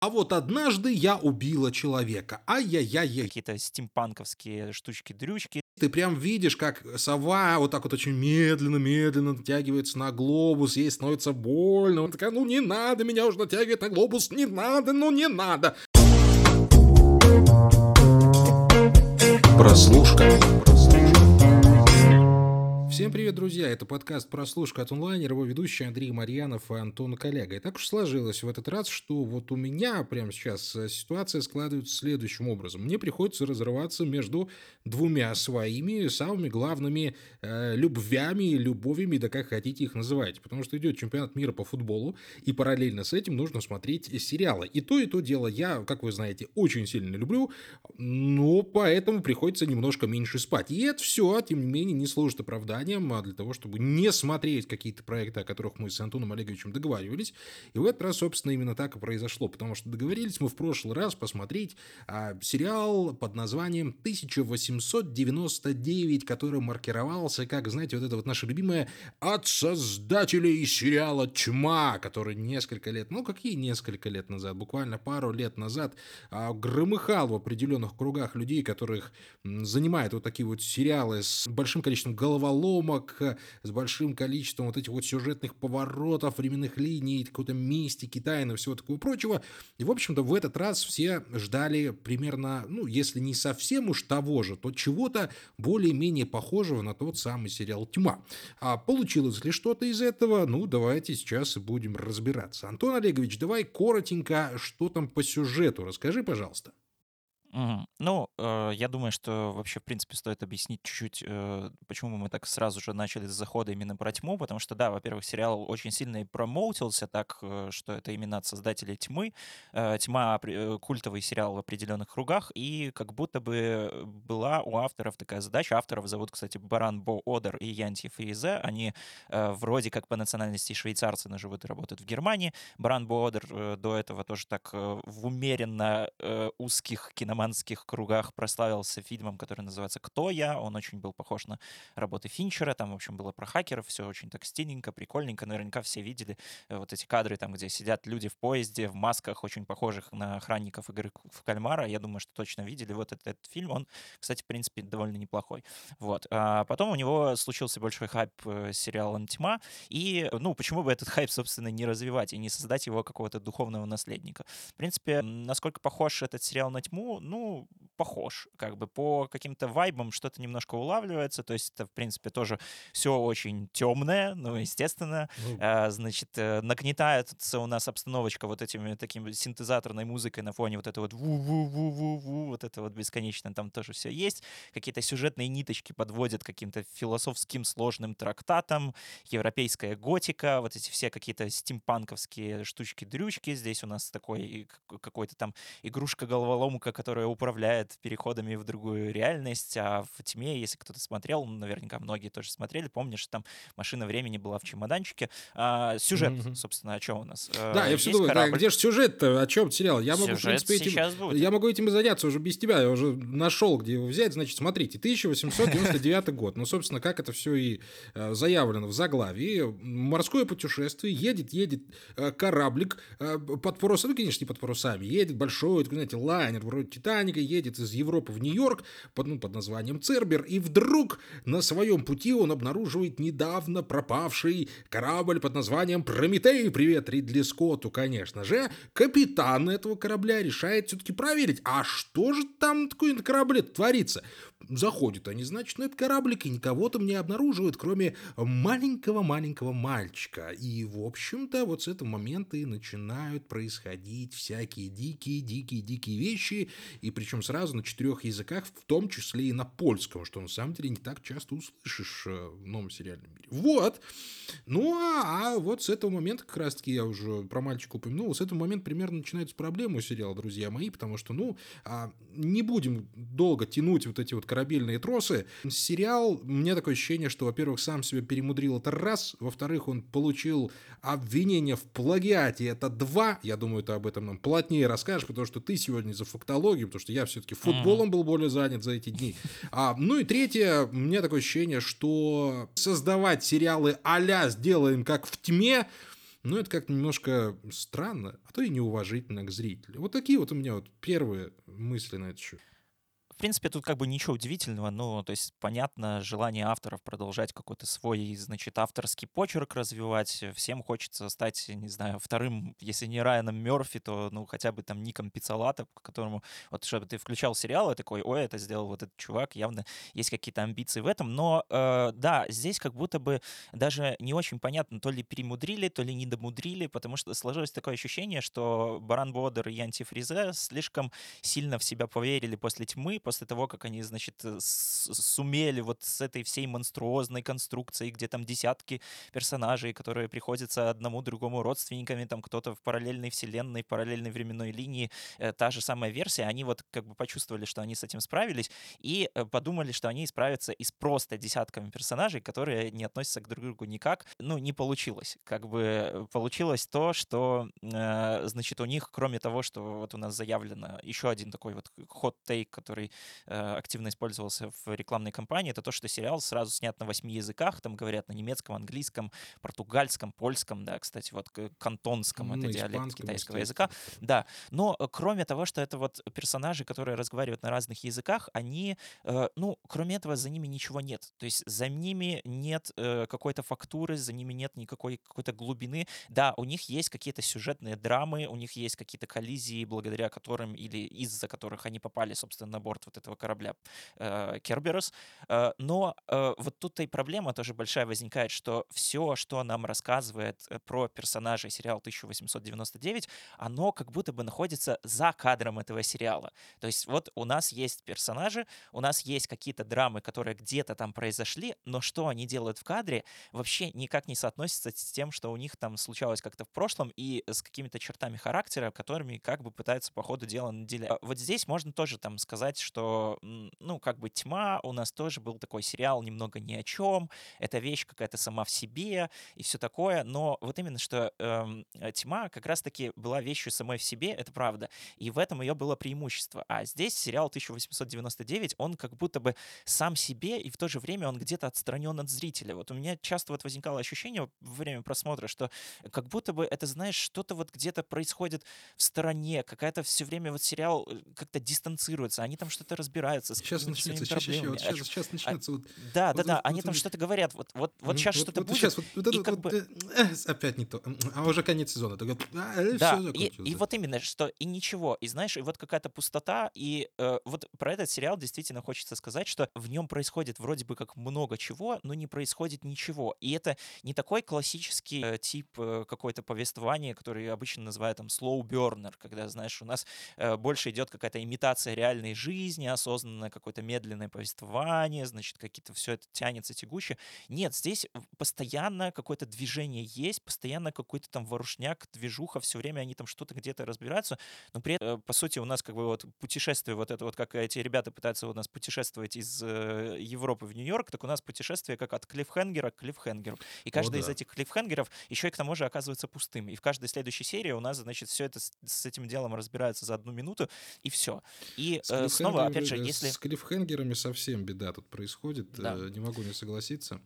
А вот однажды я убила человека. Ай-яй-яй-яй. Какие-то стимпанковские штучки-дрючки. Ты прям видишь, как сова вот так вот очень медленно-медленно натягивается на глобус, ей становится больно. Она такая, ну не надо меня уже натягивать на глобус, не надо, ну не надо. Прослушка. Всем привет, друзья! Это подкаст «Прослушка от онлайнера», его ведущий Андрей Марьянов и Антон Коллега. И так уж сложилось в этот раз, что вот у меня прямо сейчас э, ситуация складывается следующим образом. Мне приходится разрываться между двумя своими самыми главными э, любвями, любовями, да как хотите их называть. Потому что идет чемпионат мира по футболу, и параллельно с этим нужно смотреть сериалы. И то, и то дело я, как вы знаете, очень сильно люблю, но поэтому приходится немножко меньше спать. И это все, тем не менее, не служит оправданием а для того, чтобы не смотреть какие-то проекты, о которых мы с Антоном Олеговичем договаривались. И в этот раз, собственно, именно так и произошло, потому что договорились мы в прошлый раз посмотреть а, сериал под названием 1899, который маркировался как, знаете, вот это вот наше любимое от создателей сериала «Тьма», который несколько лет, ну какие несколько лет назад, буквально пару лет назад а, громыхал в определенных кругах людей, которых занимают вот такие вот сериалы с большим количеством головолом, съемок э, с большим количеством вот этих вот сюжетных поворотов, временных линий, какой-то мистики, тайны, всего такого прочего. И, в общем-то, в этот раз все ждали примерно, ну, если не совсем уж того же, то чего-то более-менее похожего на тот самый сериал «Тьма». А получилось ли что-то из этого? Ну, давайте сейчас и будем разбираться. Антон Олегович, давай коротенько, что там по сюжету, расскажи, пожалуйста. Мгм. Ну, э, я думаю, что вообще, в принципе, стоит объяснить чуть-чуть, э, почему мы так сразу же начали с захода именно про тьму, потому что, да, во-первых, сериал очень сильно и промоутился так, э, что это именно от создателей тьмы. Э, Тьма э, культовый сериал в определенных кругах, и как будто бы была у авторов такая задача. Авторов зовут, кстати, Баран Бо Одер и Янти Фризе. Они э, вроде как по национальности швейцарцы, но живут и работают в Германии. Баран Бо Одер э, до этого тоже так э, в умеренно э, узких кино киноманских кругах прославился фильмом, который называется «Кто я?». Он очень был похож на работы Финчера. Там, в общем, было про хакеров, все очень так стильненько, прикольненько. Наверняка все видели э, вот эти кадры, там, где сидят люди в поезде в масках, очень похожих на охранников игры в кальмара. Я думаю, что точно видели вот этот, этот фильм. Он, кстати, в принципе, довольно неплохой. Вот. А потом у него случился большой хайп э, сериала «Тьма». И, ну, почему бы этот хайп, собственно, не развивать и не создать его какого-то духовного наследника? В принципе, насколько похож этот сериал на «Тьму», ну, похож. Как бы по каким-то вайбам что-то немножко улавливается. То есть это, в принципе, тоже все очень темное, ну, естественно. Ну. А, значит, э, нагнетается у нас обстановочка вот этими таким синтезаторной музыкой на фоне вот это вот ву-ву-ву-ву-ву, вот это вот бесконечно там тоже все есть. Какие-то сюжетные ниточки подводят каким-то философским сложным трактатом, европейская готика, вот эти все какие-то стимпанковские штучки-дрючки. Здесь у нас такой какой-то там игрушка-головоломка, которая которая управляет переходами в другую реальность, а в тьме, если кто-то смотрел, наверняка многие тоже смотрели, помнишь, там машина времени была в чемоданчике. А, сюжет, mm-hmm. собственно, о чем у нас? Э, да, я все думаю, да, где же сюжет-то, о чем сериал? Я могу, сюжет в принципе, этим, я могу этим и заняться уже без тебя, я уже нашел, где его взять, значит, смотрите, 1899 год, ну, собственно, как это все и э, заявлено в заглавии, морское путешествие, едет, едет э, кораблик под парусами, ну, конечно, не под парусами, едет большой, знаете, лайнер, вроде Титаника, едет из Европы в Нью-Йорк под, ну, под названием Цербер, и вдруг на своем пути он обнаруживает недавно пропавший корабль под названием Прометей. Привет Ридли Скотту, конечно же. Капитан этого корабля решает все-таки проверить, а что же там такое на корабле творится. Заходят они, значит, на этот кораблик и никого там не обнаруживают, кроме маленького-маленького мальчика. И, в общем-то, вот с этого момента и начинают происходить всякие дикие-дикие-дикие вещи, и причем сразу на четырех языках, в том числе и на польском, что на самом деле не так часто услышишь э, в новом сериальном мире. Вот. Ну, а, а вот с этого момента, как раз-таки я уже про мальчика упомянул, с этого момента примерно начинаются проблемы у сериала, друзья мои, потому что, ну, а, не будем долго тянуть вот эти вот корабельные тросы. Сериал, мне такое ощущение, что, во-первых, сам себя перемудрил, это раз, во-вторых, он получил обвинение в плагиате, это два, я думаю, ты об этом нам плотнее расскажешь, потому что ты сегодня за фактологию, потому что я все-таки футболом был более занят за эти дни. А, ну и третье, у меня такое ощущение, что создавать сериалы а-ля «Сделаем как в тьме», ну, это как-то немножко странно, а то и неуважительно к зрителю. Вот такие вот у меня вот первые мысли на этот счет в принципе, тут как бы ничего удивительного, ну, то есть, понятно, желание авторов продолжать какой-то свой, значит, авторский почерк развивать. Всем хочется стать, не знаю, вторым, если не Райаном Мерфи, то, ну, хотя бы там Ником Пиццалата, к которому, вот, чтобы ты включал сериал, и такой, ой, это сделал вот этот чувак, явно есть какие-то амбиции в этом, но, э, да, здесь как будто бы даже не очень понятно, то ли перемудрили, то ли недомудрили, потому что сложилось такое ощущение, что Баран Бодер и Антифризе слишком сильно в себя поверили после тьмы, после того, как они, значит, э, сумели вот с этой всей монструозной конструкцией, где там десятки персонажей, которые приходятся одному другому родственниками, там кто-то в параллельной вселенной, параллельной временной линии, э, та же самая версия, они вот как бы почувствовали, что они с этим справились, и э, подумали, что они справятся и с просто десятками персонажей, которые не относятся к друг другу никак. Ну, не получилось. Как бы получилось то, что, значит, у них, кроме того, что вот у нас заявлено еще один такой вот ход-тейк, который активно использовался в рекламной кампании, это то, что сериал сразу снят на восьми языках, там говорят на немецком, английском, португальском, польском, да, кстати, вот кантонском, ну, это диалект китайского языка, да. Но э, кроме того, что это вот персонажи, которые разговаривают на разных языках, они, э, ну, кроме этого, за ними ничего нет. То есть за ними нет какой-то фактуры, за ними нет никакой какой-то глубины. Да, у них есть какие-то сюжетные драмы, у них есть какие-то коллизии, благодаря которым или из-за которых они попали, собственно, на борт вот этого корабля э, Керберус. Э, но э, вот тут-то и проблема тоже большая возникает, что все, что нам рассказывает э, про персонажей сериала 1899, оно как будто бы находится за кадром этого сериала. То есть вот у нас есть персонажи, у нас есть какие-то драмы, которые где-то там произошли, но что они делают в кадре, вообще никак не соотносится с тем, что у них там случалось как-то в прошлом и с какими-то чертами характера, которыми как бы пытаются по ходу дела наделять. А вот здесь можно тоже там сказать, что что, ну, как бы «Тьма» у нас тоже был такой сериал немного ни о чем, это вещь какая-то сама в себе и все такое, но вот именно что эм, «Тьма» как раз-таки была вещью самой в себе, это правда, и в этом ее было преимущество. А здесь сериал 1899, он как будто бы сам себе, и в то же время он где-то отстранен от зрителя. Вот у меня часто вот возникало ощущение во время просмотра, что как будто бы это, знаешь, что-то вот где-то происходит в стороне, какая-то все время вот сериал э, как-то дистанцируется, они там что-то что-то разбираются. Сейчас начнется, сейчас, сейчас, вот сейчас, сейчас начнется. А, вот, да, вот, да, да, вот, они вот, там вот, что-то говорят. Вот, вот, вот сейчас вот, что-то вот, будет. Сейчас, вот, вот, и вот, как вот, бы... э, опять не то. А уже конец сезона. Так, а, э, да, все и, и вот именно, что и ничего. И знаешь, и вот какая-то пустота. И э, вот про этот сериал действительно хочется сказать, что в нем происходит вроде бы как много чего, но не происходит ничего. И это не такой классический э, тип э, какой-то повествования, который обычно называют там slow burner, когда, знаешь, у нас э, больше идет какая-то имитация реальной жизни, неосознанное какое-то медленное повествование, значит, какие-то все это тянется тягуще. Нет, здесь постоянно какое-то движение есть, постоянно какой-то там ворушняк, движуха, все время они там что-то где-то разбираются, но при этом, по сути, у нас как бы вот путешествие, вот это вот, как эти ребята пытаются у нас путешествовать из э, Европы в Нью-Йорк, так у нас путешествие как от клиффхенгера к клиффхенгеру. И каждый О, да. из этих клиффхенгеров еще и к тому же оказывается пустым. И в каждой следующей серии у нас, значит, все это с, с этим делом разбирается за одну минуту, и все. И э, снова опять же, если... С клиффхенгерами совсем беда тут происходит, да. Э, не могу не согласиться.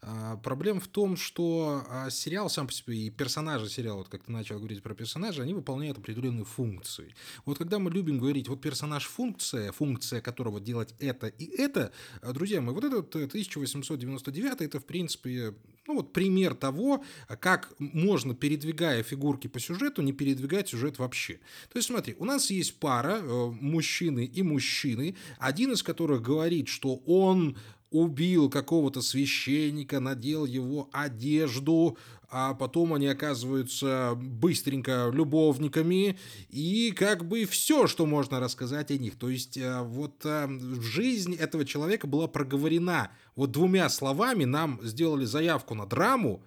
А, проблема в том, что а, сериал сам по себе и персонажи сериала, вот как ты начал говорить про персонажа, они выполняют определенные функции. Вот когда мы любим говорить, вот персонаж функция, функция которого делать это и это, а, друзья мои, вот этот 1899 это в принципе ну вот пример того, как можно, передвигая фигурки по сюжету, не передвигать сюжет вообще. То есть смотри, у нас есть пара, э, мужчины и мужчины, один из которых говорит, что он убил какого-то священника, надел его одежду, а потом они оказываются быстренько любовниками, и как бы все, что можно рассказать о них. То есть э, вот э, жизнь этого человека была проговорена вот двумя словами, нам сделали заявку на драму,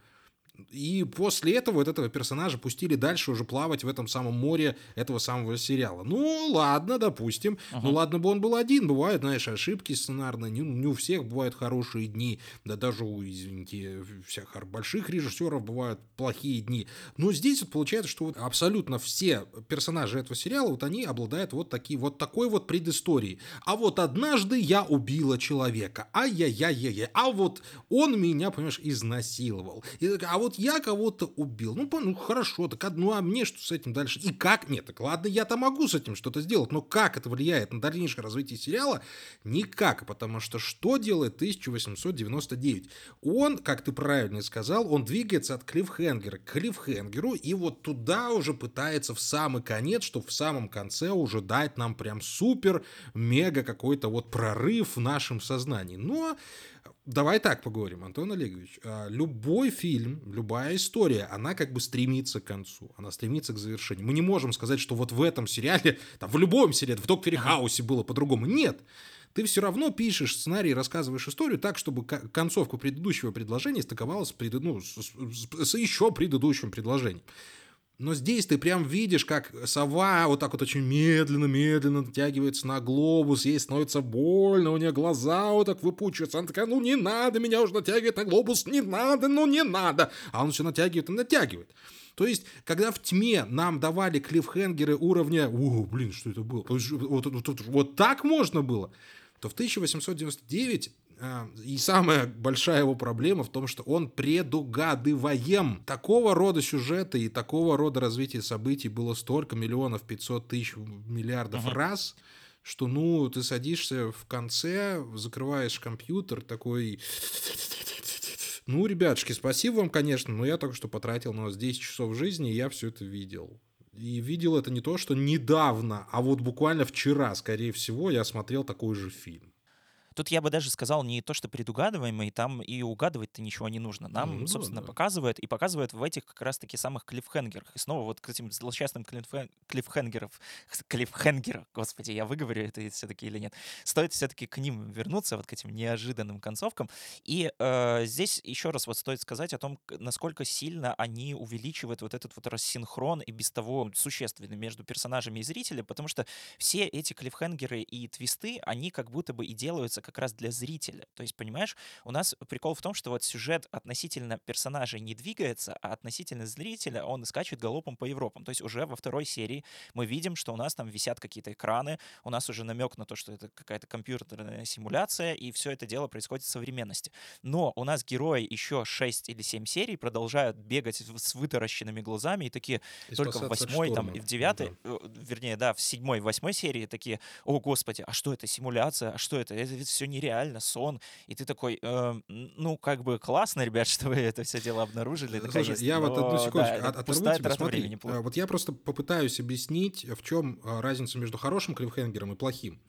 и после этого вот этого персонажа пустили дальше уже плавать в этом самом море этого самого сериала. Ну, ладно, допустим. Uh-huh. Ну, ладно бы он был один. Бывают, знаешь, ошибки сценарные. Не, не у всех бывают хорошие дни. Да даже у, извините, всех больших режиссеров бывают плохие дни. Но здесь вот получается, что вот абсолютно все персонажи этого сериала, вот они обладают вот, такие, вот такой вот предысторией. А вот однажды я убила человека. Ай-яй-яй-яй. А вот он меня, понимаешь, изнасиловал. И, а вот вот я кого-то убил. Ну, ну хорошо, так ну а мне что с этим дальше? И как? Нет, так ладно, я-то могу с этим что-то сделать, но как это влияет на дальнейшее развитие сериала? Никак, потому что что делает 1899? Он, как ты правильно сказал, он двигается от клиффхенгера к клиффхенгеру, и вот туда уже пытается в самый конец, чтобы в самом конце уже дать нам прям супер, мега какой-то вот прорыв в нашем сознании. Но Давай так поговорим, Антон Олегович. А, любой фильм, любая история, она как бы стремится к концу, она стремится к завершению. Мы не можем сказать, что вот в этом сериале, там, в любом сериале, в «Докторе Хаусе» было по-другому. Нет. Ты все равно пишешь сценарий, рассказываешь историю так, чтобы концовка предыдущего предложения стыковалась с, пред... ну, с, с, с еще предыдущим предложением. Но здесь ты прям видишь, как сова вот так вот очень медленно-медленно натягивается на глобус, ей становится больно, у нее глаза вот так выпучиваются. Она такая, ну не надо, меня уже натягивает на глобус, не надо, ну не надо. А он все натягивает и натягивает. То есть, когда в тьме нам давали клиффхенгеры уровня, о, блин, что это было? Вот, вот, вот, вот так можно было, то в 1899 а, и самая большая его проблема в том, что он предугадываем. Такого рода сюжета и такого рода развития событий было столько миллионов пятьсот тысяч миллиардов uh-huh. раз, что, ну, ты садишься в конце, закрываешь компьютер, такой... Ну, ребятушки, спасибо вам, конечно, но я только что потратил на вас 10 часов жизни, и я все это видел. И видел это не то, что недавно, а вот буквально вчера, скорее всего, я смотрел такой же фильм. Тут я бы даже сказал не то, что предугадываемый, там и угадывать-то ничего не нужно. Нам, ну, собственно, да. показывают, и показывают в этих как раз-таки самых клиффхенгерах. И снова вот к этим злосчастным клиффхен... клиффхенгеров, клиффхенгерах, господи, я выговорю это все-таки или нет, стоит все-таки к ним вернуться, вот к этим неожиданным концовкам. И э, здесь еще раз вот стоит сказать о том, насколько сильно они увеличивают вот этот вот рассинхрон и без того существенный между персонажами и зрителем, потому что все эти клиффхенгеры и твисты, они как будто бы и делаются как раз для зрителя. То есть, понимаешь, у нас прикол в том, что вот сюжет относительно персонажей не двигается, а относительно зрителя он скачет галопом по Европам. То есть уже во второй серии мы видим, что у нас там висят какие-то экраны, у нас уже намек на то, что это какая-то компьютерная симуляция, и все это дело происходит в современности. Но у нас герои еще 6 или 7 серий продолжают бегать с вытаращенными глазами и такие и только в восьмой там, и в девятой, да. Э, вернее, да, в седьмой, восьмой серии такие, о господи, а что это, симуляция, а что это? Это ведь все нереально, сон. И ты такой, э, ну, как бы классно, ребят, что вы это все дело обнаружили. Слушай, я вот одну секундочку да, от, оторву тебя. Смотри, э, вот я просто попытаюсь объяснить, в чем э, разница между хорошим клиффхенгером и плохим.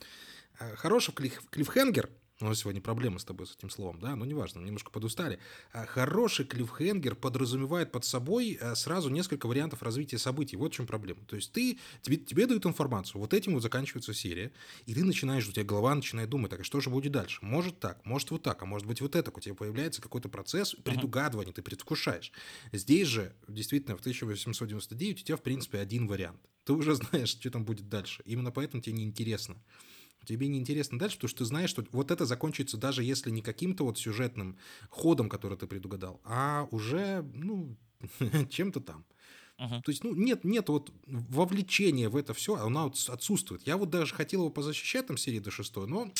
Э, хороший клиффхенгер — у нас сегодня проблемы с тобой с этим словом, да, но неважно, немножко подустали. А хороший клиффхенгер подразумевает под собой э, сразу несколько вариантов развития событий. Вот в чем проблема. То есть ты, тебе, тебе дают информацию, вот этим вот заканчивается серия, и ты начинаешь, у тебя голова начинает думать, так, а что же будет дальше? Может так, может вот так, а может быть вот это. У тебя появляется какой-то процесс предугадывания, ты предвкушаешь. Здесь же, действительно, в 1899 у тебя, в принципе, один вариант. Ты уже знаешь, что там будет дальше. Именно поэтому тебе неинтересно. интересно тебе не интересно дальше, потому что ты знаешь, что вот это закончится даже если не каким-то вот сюжетным ходом, который ты предугадал, а уже, ну, чем-то там. Uh-huh. То есть, ну, нет, нет вот вовлечения в это все, оно отсутствует. Я вот даже хотел его позащищать там серии до шестой, но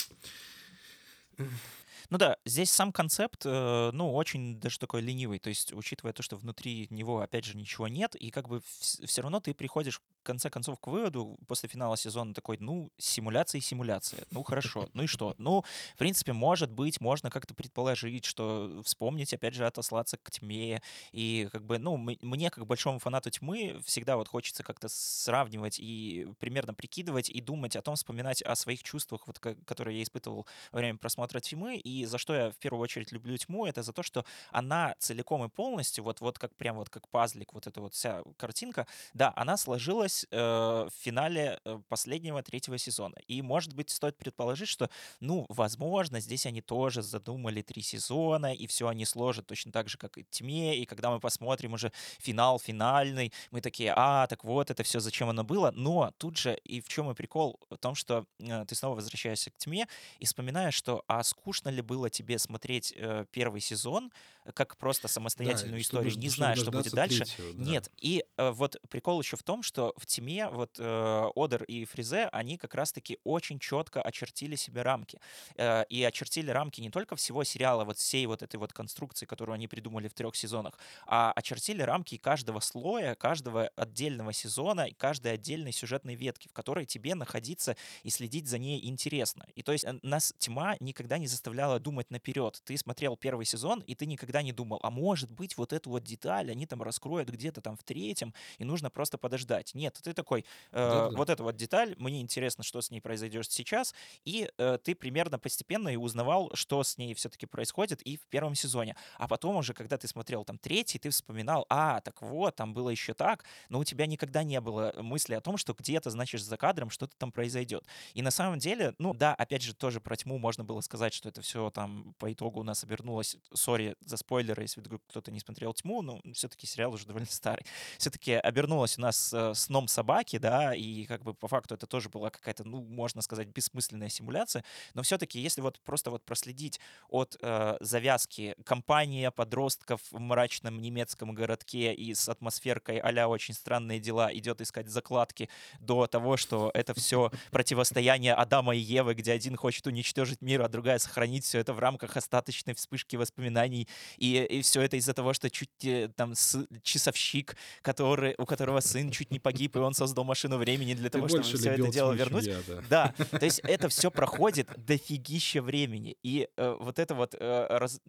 ну да, здесь сам концепт, э, ну, очень даже такой ленивый. То есть, учитывая то, что внутри него, опять же, ничего нет, и как бы все равно ты приходишь конце концов к выводу после финала сезона такой, ну, симуляция и симуляция. Ну, хорошо. Ну и что? Ну, в принципе, может быть, можно как-то предположить, что вспомнить, опять же, отослаться к тьме. И как бы, ну, мне, как большому фанату тьмы, всегда вот хочется как-то сравнивать и примерно прикидывать и думать о том, вспоминать о своих чувствах, вот, которые я испытывал во время просмотра тьмы, и за что я в первую очередь люблю тьму, это за то, что она целиком и полностью, вот, вот как прям вот как пазлик, вот эта вот вся картинка, да, она сложилась э, в финале э, последнего третьего сезона. И, может быть, стоит предположить, что, ну, возможно, здесь они тоже задумали три сезона, и все они сложат точно так же, как и тьме, и когда мы посмотрим уже финал финальный, мы такие, а, так вот, это все зачем оно было, но тут же и в чем и прикол? В том, что э, ты снова возвращаешься к тьме и вспоминаешь, что а скучно ли было тебе смотреть э, первый сезон как просто самостоятельную да, историю, чтобы, не зная, что будет дальше. Третьего, да. Нет. И э, вот прикол еще в том, что в Тьме вот э, Одер и Фризе, они как раз-таки очень четко очертили себе рамки. Э, и очертили рамки не только всего сериала, вот всей вот этой вот конструкции, которую они придумали в трех сезонах, а очертили рамки каждого слоя, каждого отдельного сезона и каждой отдельной сюжетной ветки, в которой тебе находиться и следить за ней интересно. И то есть э, нас Тьма никогда не заставляла думать наперед. Ты смотрел первый сезон, и ты никогда не думал, а может быть вот эту вот деталь они там раскроют где-то там в третьем, и нужно просто подождать. Нет, ты такой, э, вот эта вот деталь, мне интересно, что с ней произойдет сейчас, и э, ты примерно постепенно и узнавал, что с ней все-таки происходит и в первом сезоне. А потом уже, когда ты смотрел там третий, ты вспоминал, а, так вот, там было еще так, но у тебя никогда не было мысли о том, что где-то, значит, за кадром что-то там произойдет. И на самом деле, ну да, опять же, тоже про тьму можно было сказать, что это все там по итогу у нас обернулось, сори за спойлеры, если вдруг кто-то не смотрел тьму, но все-таки сериал уже довольно старый. Все-таки обернулось у нас э, сном собаки, да, и как бы по факту это тоже была какая-то, ну, можно сказать, бессмысленная симуляция, но все-таки, если вот просто вот проследить от э, завязки компания подростков в мрачном немецком городке и с атмосферкой а очень странные дела идет искать закладки до того, что это все противостояние Адама и Евы, где один хочет уничтожить мир, а другая сохранить все это в рамках остаточной вспышки воспоминаний. И, и все это из-за того, что чуть э, там с, часовщик, который, у которого сын чуть не погиб, и он создал машину времени для того, чтобы все это дело вернуть. Я, да. да, то есть это все проходит дофигища времени. И э, вот это вот, э, раз,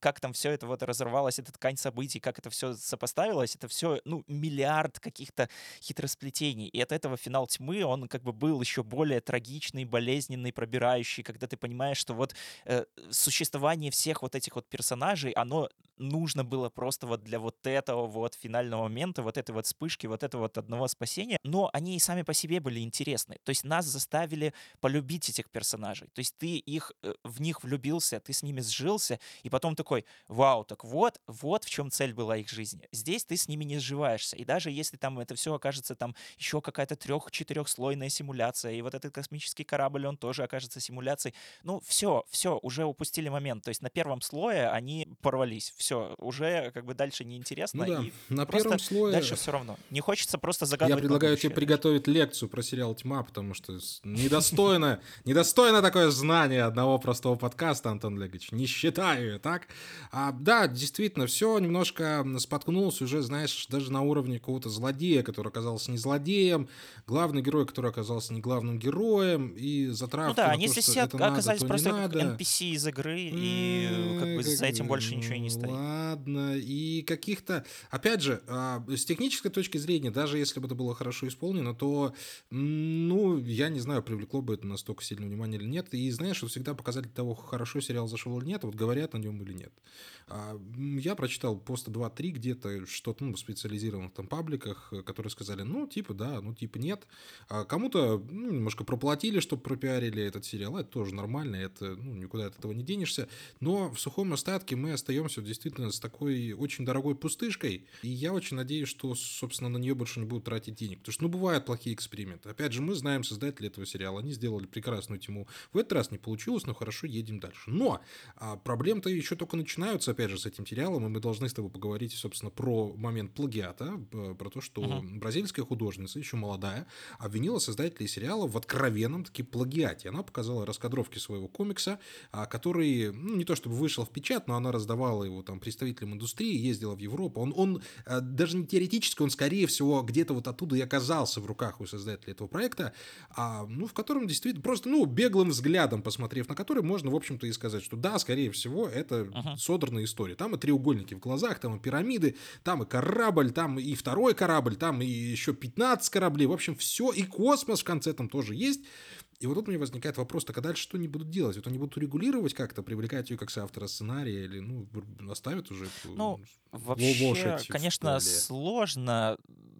как там все это вот разорвалось, эта ткань событий, как это все сопоставилось, это все, ну, миллиард каких-то хитросплетений. И от этого финал тьмы, он как бы был еще более трагичный, болезненный, пробирающий, когда ты понимаешь, что вот э, существование всех вот этих вот персонажей, оно нужно было просто вот для вот этого вот финального момента, вот этой вот вспышки, вот этого вот одного спасения, но они и сами по себе были интересны. То есть нас заставили полюбить этих персонажей. То есть ты их, э, в них влюбился, ты с ними сжился, и потом такой, вау, так вот, вот в чем цель была их жизни. Здесь ты с ними не сживаешься. И даже если там это все окажется там еще какая-то трех-четырехслойная симуляция, и вот этот космический корабль, он тоже окажется симуляцией, ну все, все, уже упустили момент. То есть на первом слое они порвались. Все, уже как бы дальше неинтересно. Ну да, и на первом слое... Дальше все равно. Не хочется просто загадывать. Я предлагаю тебе приготовить лекцию про сериал «Тьма», потому что недостойно, недостойно такое знание одного простого подкаста, Антон Олегович. Не считаю, так? А, да, действительно, все немножко споткнулось уже, знаешь, даже на уровне какого-то злодея, который оказался не злодеем, главный герой, который оказался не главным героем, и затравки Ну да, они то, все оказались просто как NPC из игры, и как бы за этим больше ничего и не стоит. Ладно, и каких-то... Опять же, а, с технической точки зрения, даже если бы это было хорошо исполнено, то, ну, я не знаю, привлекло бы это настолько сильное внимание или нет. И знаешь, что всегда показатель того, хорошо сериал зашел или нет, вот говорят на нем или нет. А, я прочитал просто 2-3 где-то что-то ну, в специализированных там пабликах, которые сказали, ну, типа, да, ну, типа, нет. А кому-то ну, немножко проплатили, чтобы пропиарили этот сериал. Это тоже нормально, это, ну, никуда от этого не денешься. Но в сухом остатке мы остаемся действительно с такой очень дорогой пустышкой. И я очень надеюсь, что, собственно, на нее больше не будут тратить денег. Потому что, ну, бывают плохие эксперименты. Опять же, мы знаем создателей этого сериала. Они сделали прекрасную тему. В этот раз не получилось, но хорошо, едем дальше. Но а, проблем-то еще только начинаются опять же, с этим сериалом, и мы должны с тобой поговорить, собственно, про момент плагиата, про то, что uh-huh. бразильская художница, еще молодая, обвинила создателей сериала в откровенном таки плагиате. Она показала раскадровки своего комикса, а, который, ну, не то чтобы вышел в печать, но она раздавала его там представителям индустрии, ездила в Европу. Он, он а, даже не теоретически, он, скорее всего, где-то вот оттуда и оказался в руках у создателей этого проекта, а, ну, в котором действительно просто, ну, беглым взглядом посмотрев на который, можно, в общем-то, и сказать, что да, скорее всего, это uh-huh. содранная история. Там и треугольники в глазах, там и пирамиды, там и корабль, там и второй корабль, там и еще 15 кораблей. В общем, все. И космос в конце там тоже есть. И вот тут у меня возникает вопрос, так а дальше что они будут делать? Вот они будут регулировать как-то, привлекать ее как соавтора сценария или, ну, оставят уже Ну, вообще, конечно, сложно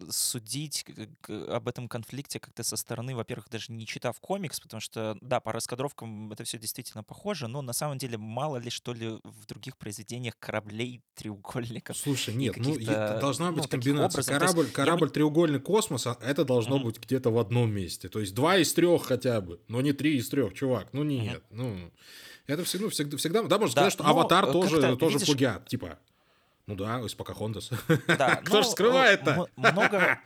судить об этом конфликте как-то со стороны, во-первых, даже не читав комикс, потому что, да, по раскадровкам это все действительно похоже, но на самом деле мало ли что ли в других произведениях кораблей, треугольников. Слушай, нет, ну должна быть ну, комбинация. Корабль, есть, корабль я... треугольник космоса, это должно mm-hmm. быть где-то в одном месте. То есть два из трех хотя бы бы. Но не три из трех, чувак. Ну нет. Ну, Это всегда, ну, всегда, всегда, да, можно да, сказать, что но, «Аватар» тоже, тоже видишь... плагиат, типа. Ну да, из Покахонтас. Да, Кто же скрывает-то? Много,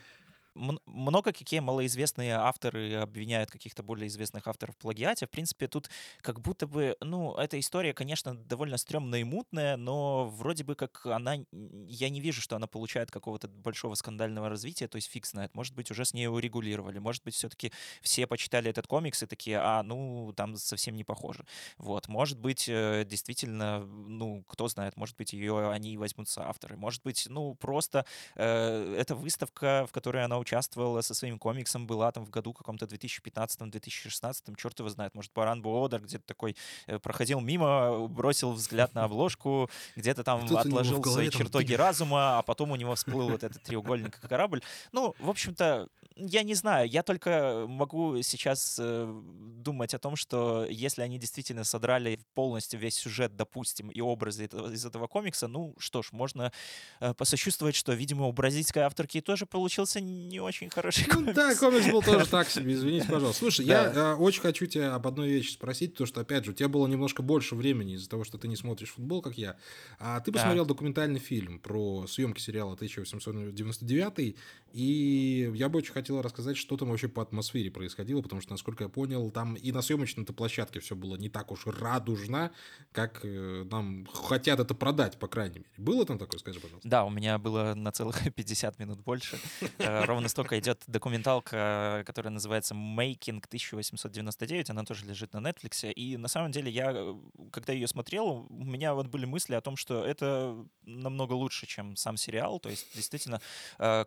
много какие малоизвестные авторы обвиняют каких-то более известных авторов в плагиате. В принципе, тут как будто бы, ну, эта история, конечно, довольно стрёмная и мутная, но вроде бы как она... Я не вижу, что она получает какого-то большого скандального развития, то есть фиг знает. Может быть, уже с ней урегулировали. Может быть, все таки все почитали этот комикс и такие, а, ну, там совсем не похоже. Вот. Может быть, э, действительно, ну, кто знает, может быть, ее они возьмутся авторы. Может быть, ну, просто э, эта выставка, в которой она участвовала со своим комиксом, была там в году каком-то 2015-2016, черт его знает, может, Баран Буодер где-то такой э, проходил мимо, бросил взгляд на обложку, где-то там отложил свои чертоги разума, а потом у него всплыл вот этот треугольник корабль. Ну, в общем-то, я не знаю, я только могу сейчас э, думать о том, что если они действительно содрали полностью весь сюжет, допустим, и образы из этого комикса, ну что ж, можно э, посочувствовать, что, видимо, у бразильской авторки тоже получился не очень хороший комикс. Ну, да, комикс был тоже так себе, извините, пожалуйста. Слушай, да. я э, очень хочу тебя об одной вещи спросить, потому что, опять же, у тебя было немножко больше времени из-за того, что ты не смотришь футбол, как я. А ты посмотрел да. документальный фильм про съемки сериала 1899, и я бы очень хотел рассказать, что там вообще по атмосфере происходило, потому что, насколько я понял, там и на съемочной-то площадке все было не так уж радужно, как э, нам хотят это продать, по крайней мере. Было там такое, скажи, пожалуйста? Да, у меня было на целых 50 минут больше. Э, ровно столько идет документалка, которая называется «Making 1899», она тоже лежит на Netflix, и на самом деле я, э, когда ее смотрел, у меня вот были мысли о том, что это намного лучше, чем сам сериал, то есть действительно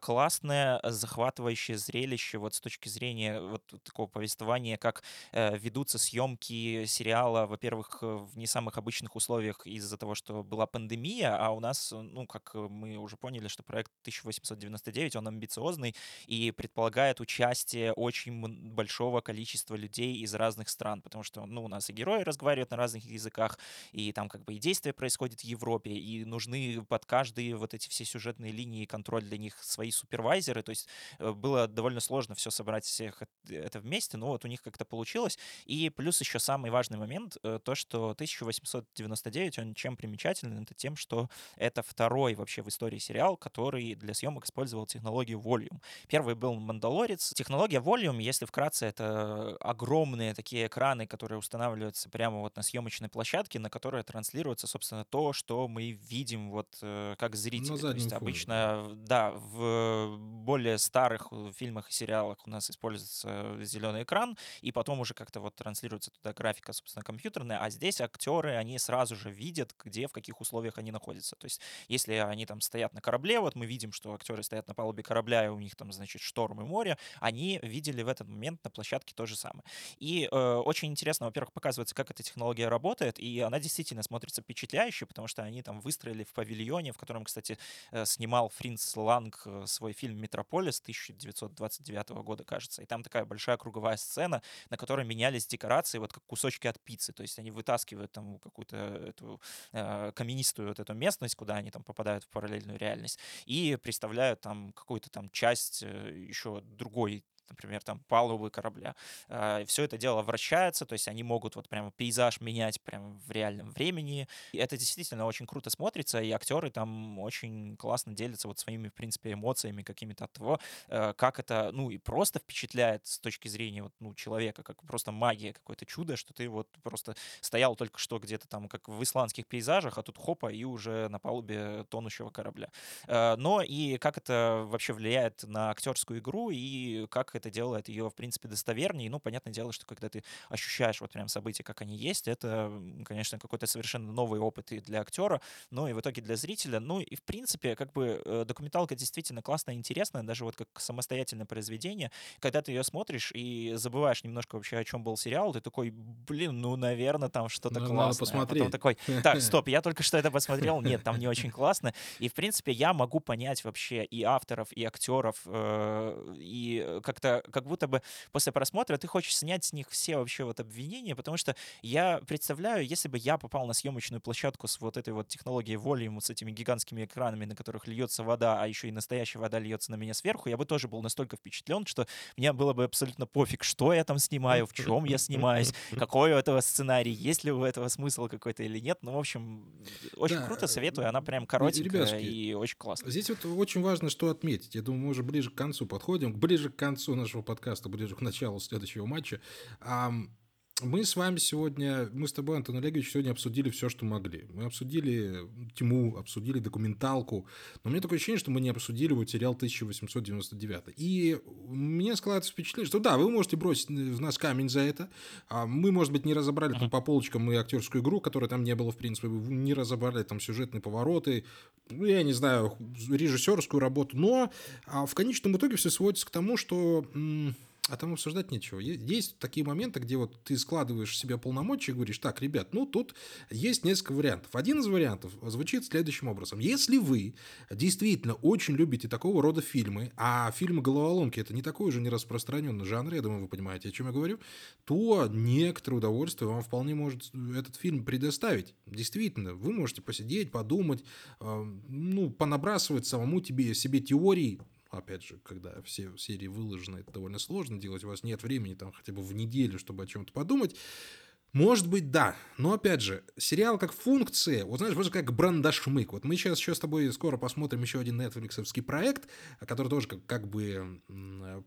классное, захватывающее зрелище вот с точки зрения вот такого повествования, как э, ведутся съемки сериала, во-первых, э, в не самых обычных условиях из-за того, что была пандемия, а у нас, э, ну, как мы уже поняли, что проект 1899, он амбициозный и предполагает участие очень большого количества людей из разных стран, потому что, ну, у нас и герои разговаривают на разных языках, и там как бы и действие происходит в Европе, и нужны под каждые вот эти все сюжетные линии контроль для них свои супервайзеры, то есть э, было довольно сложно все собрать всех это вместе, но вот у них как-то получилось. И плюс еще самый важный момент, э, то, что 1899, он чем примечателен, это тем, что это второй вообще в истории сериал, который для съемок использовал технологию Volume. Первый был «Мандалорец». Технология Volume, если вкратце, это огромные такие экраны, которые устанавливаются прямо вот на съемочной площадке, на которые транслируется, собственно, то, что мы видим вот э, как зрители. То есть обычно, да, в более старых фильмах и сериалах у нас используется зеленый экран, и потом уже как-то вот транслируется туда графика, собственно, компьютерная, а здесь актеры, они сразу же видят, где, в каких условиях они находятся. То есть, если они там стоят на корабле, вот мы видим, что актеры стоят на палубе корабля, и у них там, значит, шторм и море, они видели в этот момент на площадке то же самое. И э, очень интересно, во-первых, показывается, как эта технология работает, и она действительно смотрится впечатляюще, потому что они там выстроили в павильоне, в котором, кстати, э, снимал Фринц Ланг э, свой фильм «Метрополис» 1929 года, кажется. И там такая большая круговая сцена, на которой менялись декорации, вот как кусочки от пиццы. То есть они вытаскивают там какую-то эту э, каменистую вот эту местность, куда они там попадают в параллельную реальность, и представляют там какую-то там часть э, еще другой например, там палубы корабля. А, Все это дело вращается, то есть они могут вот прямо пейзаж менять прямо в реальном времени. И это действительно очень круто смотрится, и актеры там очень классно делятся вот своими, в принципе, эмоциями какими-то от того, э, как это, ну, и просто впечатляет с точки зрения вот, ну, человека, как просто магия, какое-то чудо, что ты вот просто стоял только что где-то там, как в исландских пейзажах, а тут хопа, и уже на палубе тонущего корабля. Э, но и как это вообще влияет на актерскую игру, и как это делает ее, в принципе, достовернее. Ну, понятное дело, что когда ты ощущаешь вот прям события, как они есть, это, конечно, какой-то совершенно новый опыт и для актера, но и в итоге для зрителя. Ну, и, в принципе, как бы э, документалка действительно классная, интересная, даже вот как самостоятельное произведение. Когда ты ее смотришь и забываешь немножко вообще, о чем был сериал, ты такой, блин, ну, наверное, там что-то ну, классное. Надо посмотреть. А потом такой, так, стоп, я только что это посмотрел, нет, там не очень классно. И, в принципе, я могу понять вообще и авторов, и актеров, э, и как-то как-то, как будто бы после просмотра ты хочешь снять с них все вообще вот обвинения, потому что я представляю, если бы я попал на съемочную площадку с вот этой вот технологией волюм, с этими гигантскими экранами, на которых льется вода, а еще и настоящая вода льется на меня сверху, я бы тоже был настолько впечатлен, что мне было бы абсолютно пофиг, что я там снимаю, в чем я снимаюсь, какой у этого сценарий, есть ли у этого смысл какой-то или нет. Ну, в общем, очень да, круто, советую. Она прям коротенькая Ребятушки, и очень классная. Здесь вот очень важно, что отметить. Я думаю, мы уже ближе к концу подходим, ближе к концу нашего подкаста, ближе к началу следующего матча мы с вами сегодня, мы с тобой, Антон Олегович, сегодня обсудили все, что могли. Мы обсудили тьму, обсудили документалку, но у меня такое ощущение, что мы не обсудили вот сериал 1899. И мне складывается впечатление, что да, вы можете бросить в нас камень за это. А мы, может быть, не разобрали там по полочкам и актерскую игру, которой там не было, в принципе, не разобрали там сюжетные повороты, ну, я не знаю, режиссерскую работу, но а в конечном итоге все сводится к тому, что а там обсуждать нечего. Есть такие моменты, где вот ты складываешь себе полномочия и говоришь, так, ребят, ну тут есть несколько вариантов. Один из вариантов звучит следующим образом. Если вы действительно очень любите такого рода фильмы, а фильмы головоломки это не такой уже не распространенный жанр, я думаю, вы понимаете, о чем я говорю, то некоторое удовольствие вам вполне может этот фильм предоставить. Действительно, вы можете посидеть, подумать, э, ну, понабрасывать самому тебе, себе теории, опять же, когда все серии выложены, это довольно сложно делать, у вас нет времени там хотя бы в неделю, чтобы о чем-то подумать, может быть, да. Но, опять же, сериал как функция, вот знаешь, вот как брандашмык. Вот мы сейчас еще с тобой скоро посмотрим еще один нетфликсовский проект, который тоже как, как бы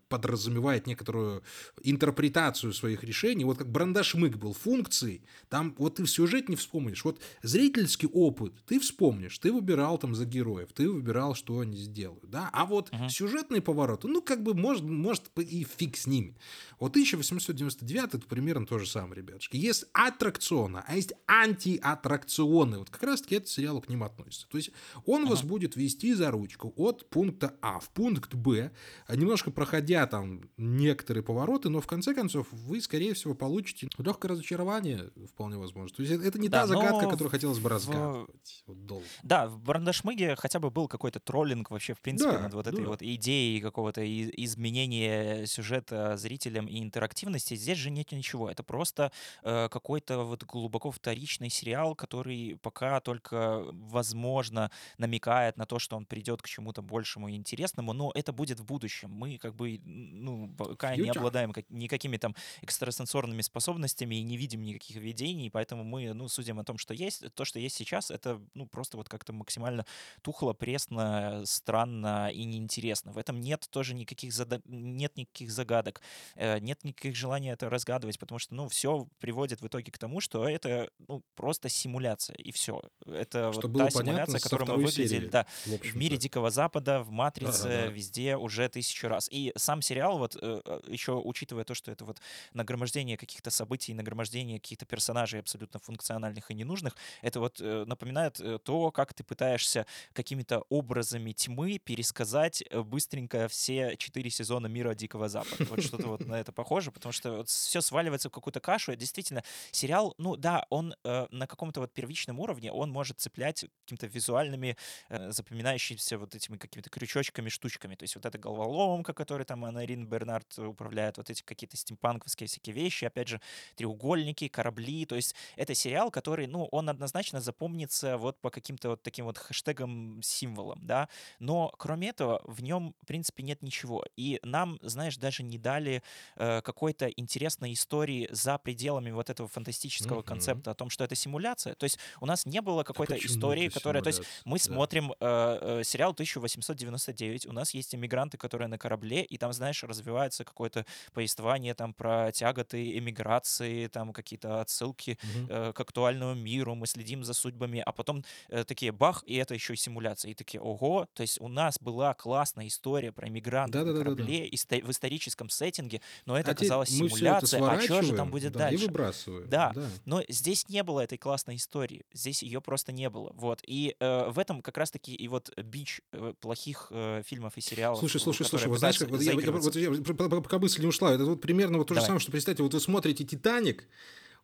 подразумевает некоторую интерпретацию своих решений. Вот как брандашмык был функцией, там вот ты в сюжет не вспомнишь. Вот зрительский опыт ты вспомнишь, ты выбирал там за героев, ты выбирал, что они сделают, да? А вот uh-huh. сюжетные повороты, ну, как бы, может, может и фиг с ними. Вот 1899 это примерно то же самое, ребятушки. Если аттракциона, а есть антиаттракционы. Вот как раз-таки этот сериал к ним относится. То есть он ага. вас будет вести за ручку от пункта А в пункт Б, немножко проходя там некоторые повороты, но в конце концов вы, скорее всего, получите легкое разочарование, вполне возможно. То есть это не да, та загадка, которую хотелось бы разгадывать. В... Вот долго. Да, в Брандашмыге хотя бы был какой-то троллинг вообще, в принципе, да, над вот этой да. вот идеей какого-то изменения сюжета зрителям и интерактивности. Здесь же нет ничего. Это просто э, какой-то вот глубоко вторичный сериал, который пока только, возможно, намекает на то, что он придет к чему-то большему и интересному, но это будет в будущем. Мы как бы, ну, пока не обладаем никакими там экстрасенсорными способностями и не видим никаких видений, поэтому мы, ну, судим о том, что есть. То, что есть сейчас, это, ну, просто вот как-то максимально тухло, пресно, странно и неинтересно. В этом нет тоже никаких, зада... нет никаких загадок, э, нет никаких желаний это разгадывать, потому что, ну, все приводит приводит в итоге к тому, что это ну, просто симуляция, и все. Это что вот та симуляция, которую мы выглядели серии, да, в, в мире Дикого Запада, в Матрице, да, да, да. везде уже тысячу раз. И сам сериал, вот э, э, еще учитывая то, что это вот нагромождение каких-то событий, нагромождение каких-то персонажей абсолютно функциональных и ненужных, это вот э, напоминает то, как ты пытаешься какими-то образами тьмы пересказать быстренько все четыре сезона мира Дикого Запада. Вот что-то вот на это похоже, потому что все сваливается в какую-то кашу, и действительно сериал, ну да, он э, на каком-то вот первичном уровне, он может цеплять какими-то визуальными, э, запоминающимися вот этими какими-то крючочками, штучками. То есть вот эта головоломка, которой там Анарин Бернард управляет, вот эти какие-то стимпанковские всякие вещи, опять же, треугольники, корабли. То есть это сериал, который, ну, он однозначно запомнится вот по каким-то вот таким вот хэштегам, символам, да. Но кроме этого в нем, в принципе, нет ничего. И нам, знаешь, даже не дали э, какой-то интересной истории за пределами вот этого фантастического mm-hmm. концепта о том, что это симуляция. То есть у нас не было какой-то а истории, которая... То есть мы да. смотрим э, э, сериал 1899, у нас есть иммигранты, которые на корабле, и там, знаешь, развивается какое-то повествование там про тяготы эмиграции, там какие-то отсылки mm-hmm. э, к актуальному миру, мы следим за судьбами, а потом э, такие бах, и это еще и симуляция. И такие, ого, то есть у нас была классная история про иммигрантов на корабле в историческом сеттинге, но это а оказалось симуляция, а что же там будет да, дальше? Выбрасываем. Да, да, но здесь не было этой классной истории, здесь ее просто не было, вот. И э, в этом как раз-таки и вот бич э, плохих э, фильмов и сериалов. Слушай, слушай, слушай, вот знаешь, как, вот я, вот я, пока мысль не ушла, это вот примерно вот то Давай. же самое, что представьте, вот вы смотрите «Титаник»,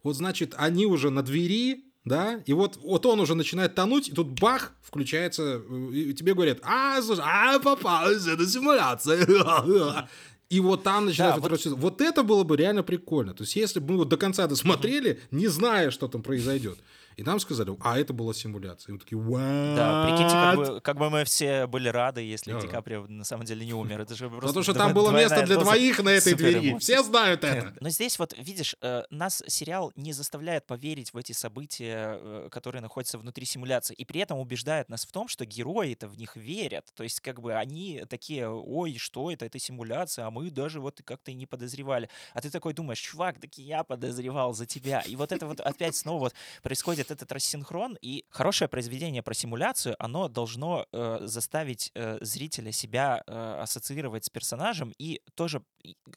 вот значит, они уже на двери, да, и вот, вот он уже начинает тонуть, и тут бах, включается, и тебе говорят, а, слушай, а, попалась, это симуляция. И вот там начинается да, вот... вот это было бы реально прикольно. То есть, если бы мы вот до конца досмотрели, не зная, что там произойдет, и нам сказали, а это была симуляция. И мы такие, What? Да, прикиньте, как бы, как бы мы все были рады, если yeah. Ди Каприо на самом деле не умер. Это же просто Потому что там было место для двоих на этой двери. Все знают это. Но здесь вот, видишь, э, нас сериал не заставляет поверить в эти события, э, которые находятся внутри симуляции. И при этом убеждает нас в том, что герои-то в них верят. То есть как бы они такие, ой, что это, это симуляция, а мы даже вот как-то и не подозревали. А ты такой думаешь, чувак, так я подозревал за тебя. И вот это вот опять снова вот происходит происходит этот рассинхрон, и хорошее произведение про симуляцию, оно должно э, заставить э, зрителя себя э, ассоциировать с персонажем и тоже,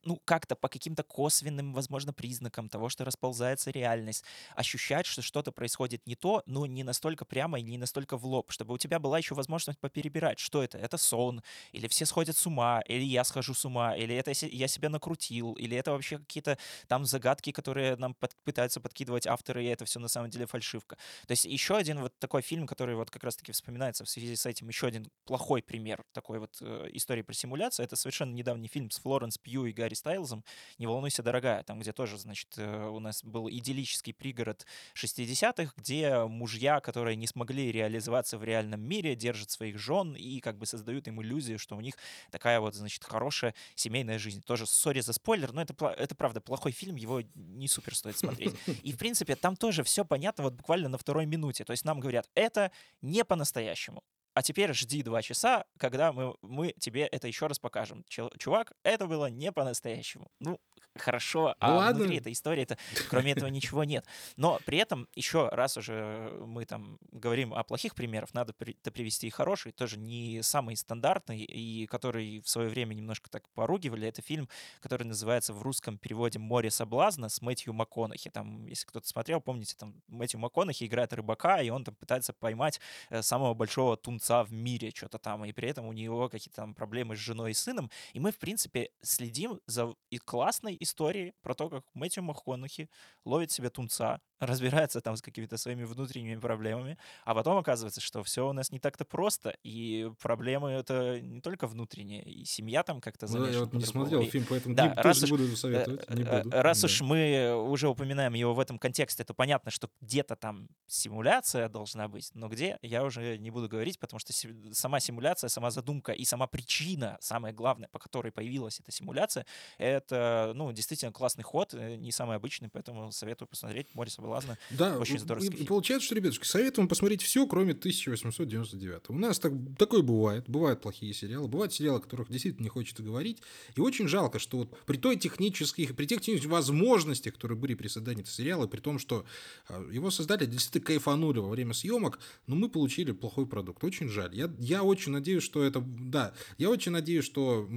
ну, как-то по каким-то косвенным, возможно, признакам того, что расползается реальность, ощущать, что что-то происходит не то, но не настолько прямо и не настолько в лоб, чтобы у тебя была еще возможность поперебирать, что это, это сон, или все сходят с ума, или я схожу с ума, или это я себя накрутил, или это вообще какие-то там загадки, которые нам под, пытаются подкидывать авторы, и это все на самом деле фальшивка фальшивка. То есть еще один вот такой фильм, который вот как раз-таки вспоминается в связи с этим, еще один плохой пример такой вот э, истории про симуляцию, это совершенно недавний фильм с Флоренс Пью и Гарри Стайлзом «Не волнуйся, дорогая», там, где тоже, значит, э, у нас был идиллический пригород 60-х, где мужья, которые не смогли реализоваться в реальном мире, держат своих жен и как бы создают им иллюзию, что у них такая вот, значит, хорошая семейная жизнь. Тоже, сори за спойлер, но это, это правда плохой фильм, его не супер стоит смотреть. И, в принципе, там тоже все понятно, вот буквально на второй минуте. То есть нам говорят, это не по-настоящему. А теперь жди два часа, когда мы, мы тебе это еще раз покажем. Чувак, это было не по-настоящему. Ну, хорошо, а ну, ладно. внутри этой истории это, кроме этого ничего нет. Но при этом еще раз уже мы там говорим о плохих примерах, надо при, привести и хороший, тоже не самый стандартный, и который в свое время немножко так поругивали. Это фильм, который называется в русском переводе «Море соблазна» с Мэтью МакКонахи. Там, если кто-то смотрел, помните, там Мэтью МакКонахи играет рыбака, и он там пытается поймать э, самого большого тунца в мире, что-то там, и при этом у него какие-то там проблемы с женой и сыном. И мы, в принципе, следим за и классной истории про то, как Мэтью МакКонахи ловит себе тунца, разбирается там с какими-то своими внутренними проблемами, а потом оказывается, что все у нас не так-то просто, и проблемы это не только внутренние, и семья там как-то замешана. Ну, я вот не смотрел и... фильм, поэтому да, раз уж, буду советовать. Не э, буду. Раз да. уж мы уже упоминаем его в этом контексте, то понятно, что где-то там симуляция должна быть, но где, я уже не буду говорить, потому что сама симуляция, сама задумка и сама причина, самое главное, по которой появилась эта симуляция, это, ну, действительно классный ход, э, не самый обычный, поэтому советую посмотреть «Море соблазна». Да, очень здоровский и, фильм. получается, что, ребятушки, советуем посмотреть все, кроме 1899. У нас так, такое бывает. Бывают плохие сериалы, бывают сериалы, о которых действительно не хочется говорить. И очень жалко, что вот при той технических, при тех технических возможностях, которые были при создании этого сериала, при том, что а, его создали действительно кайфанули во время съемок, но мы получили плохой продукт. Очень жаль. Я, я очень надеюсь, что это... Да, я очень надеюсь, что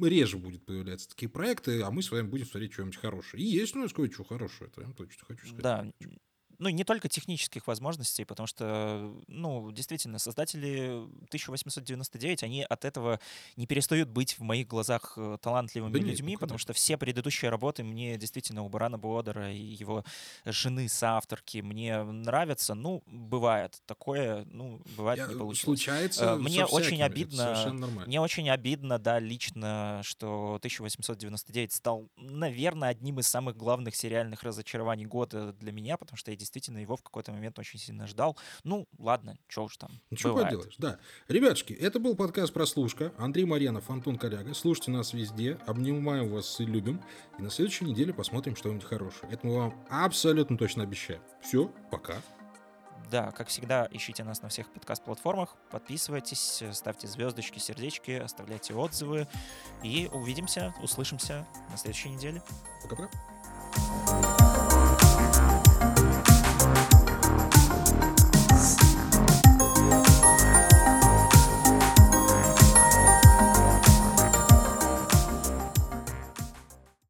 реже будет появляться такие проекты, а мы с вами будем смотреть что-нибудь хорошее. И есть у нас кое-что хорошее, это я точно хочу сказать. Да, ну, не только технических возможностей, потому что, ну, действительно, создатели 1899, они от этого не перестают быть в моих глазах э, талантливыми да людьми, нет, потому что все предыдущие работы мне действительно у Барана Бодера и его жены соавторки мне нравятся. Ну, бывает такое, ну, бывает Я, не получилось. Случается э, Мне очень обидно, мне очень обидно, да, лично, что 1899 стал, наверное, одним из самых главных сериальных разочарований года для меня, потому что я действительно его в какой-то момент очень сильно ждал. Ну, ладно, что уж там. Ничего бывает. поделаешь, да. Ребятушки, это был подкаст «Прослушка». Андрей Марьянов, Антон Коляга. Слушайте нас везде, обнимаем вас и любим. И на следующей неделе посмотрим что-нибудь хорошее. Это мы вам абсолютно точно обещаем. Все, пока. Да, как всегда, ищите нас на всех подкаст-платформах, подписывайтесь, ставьте звездочки, сердечки, оставляйте отзывы. И увидимся, услышимся на следующей неделе. Пока-пока.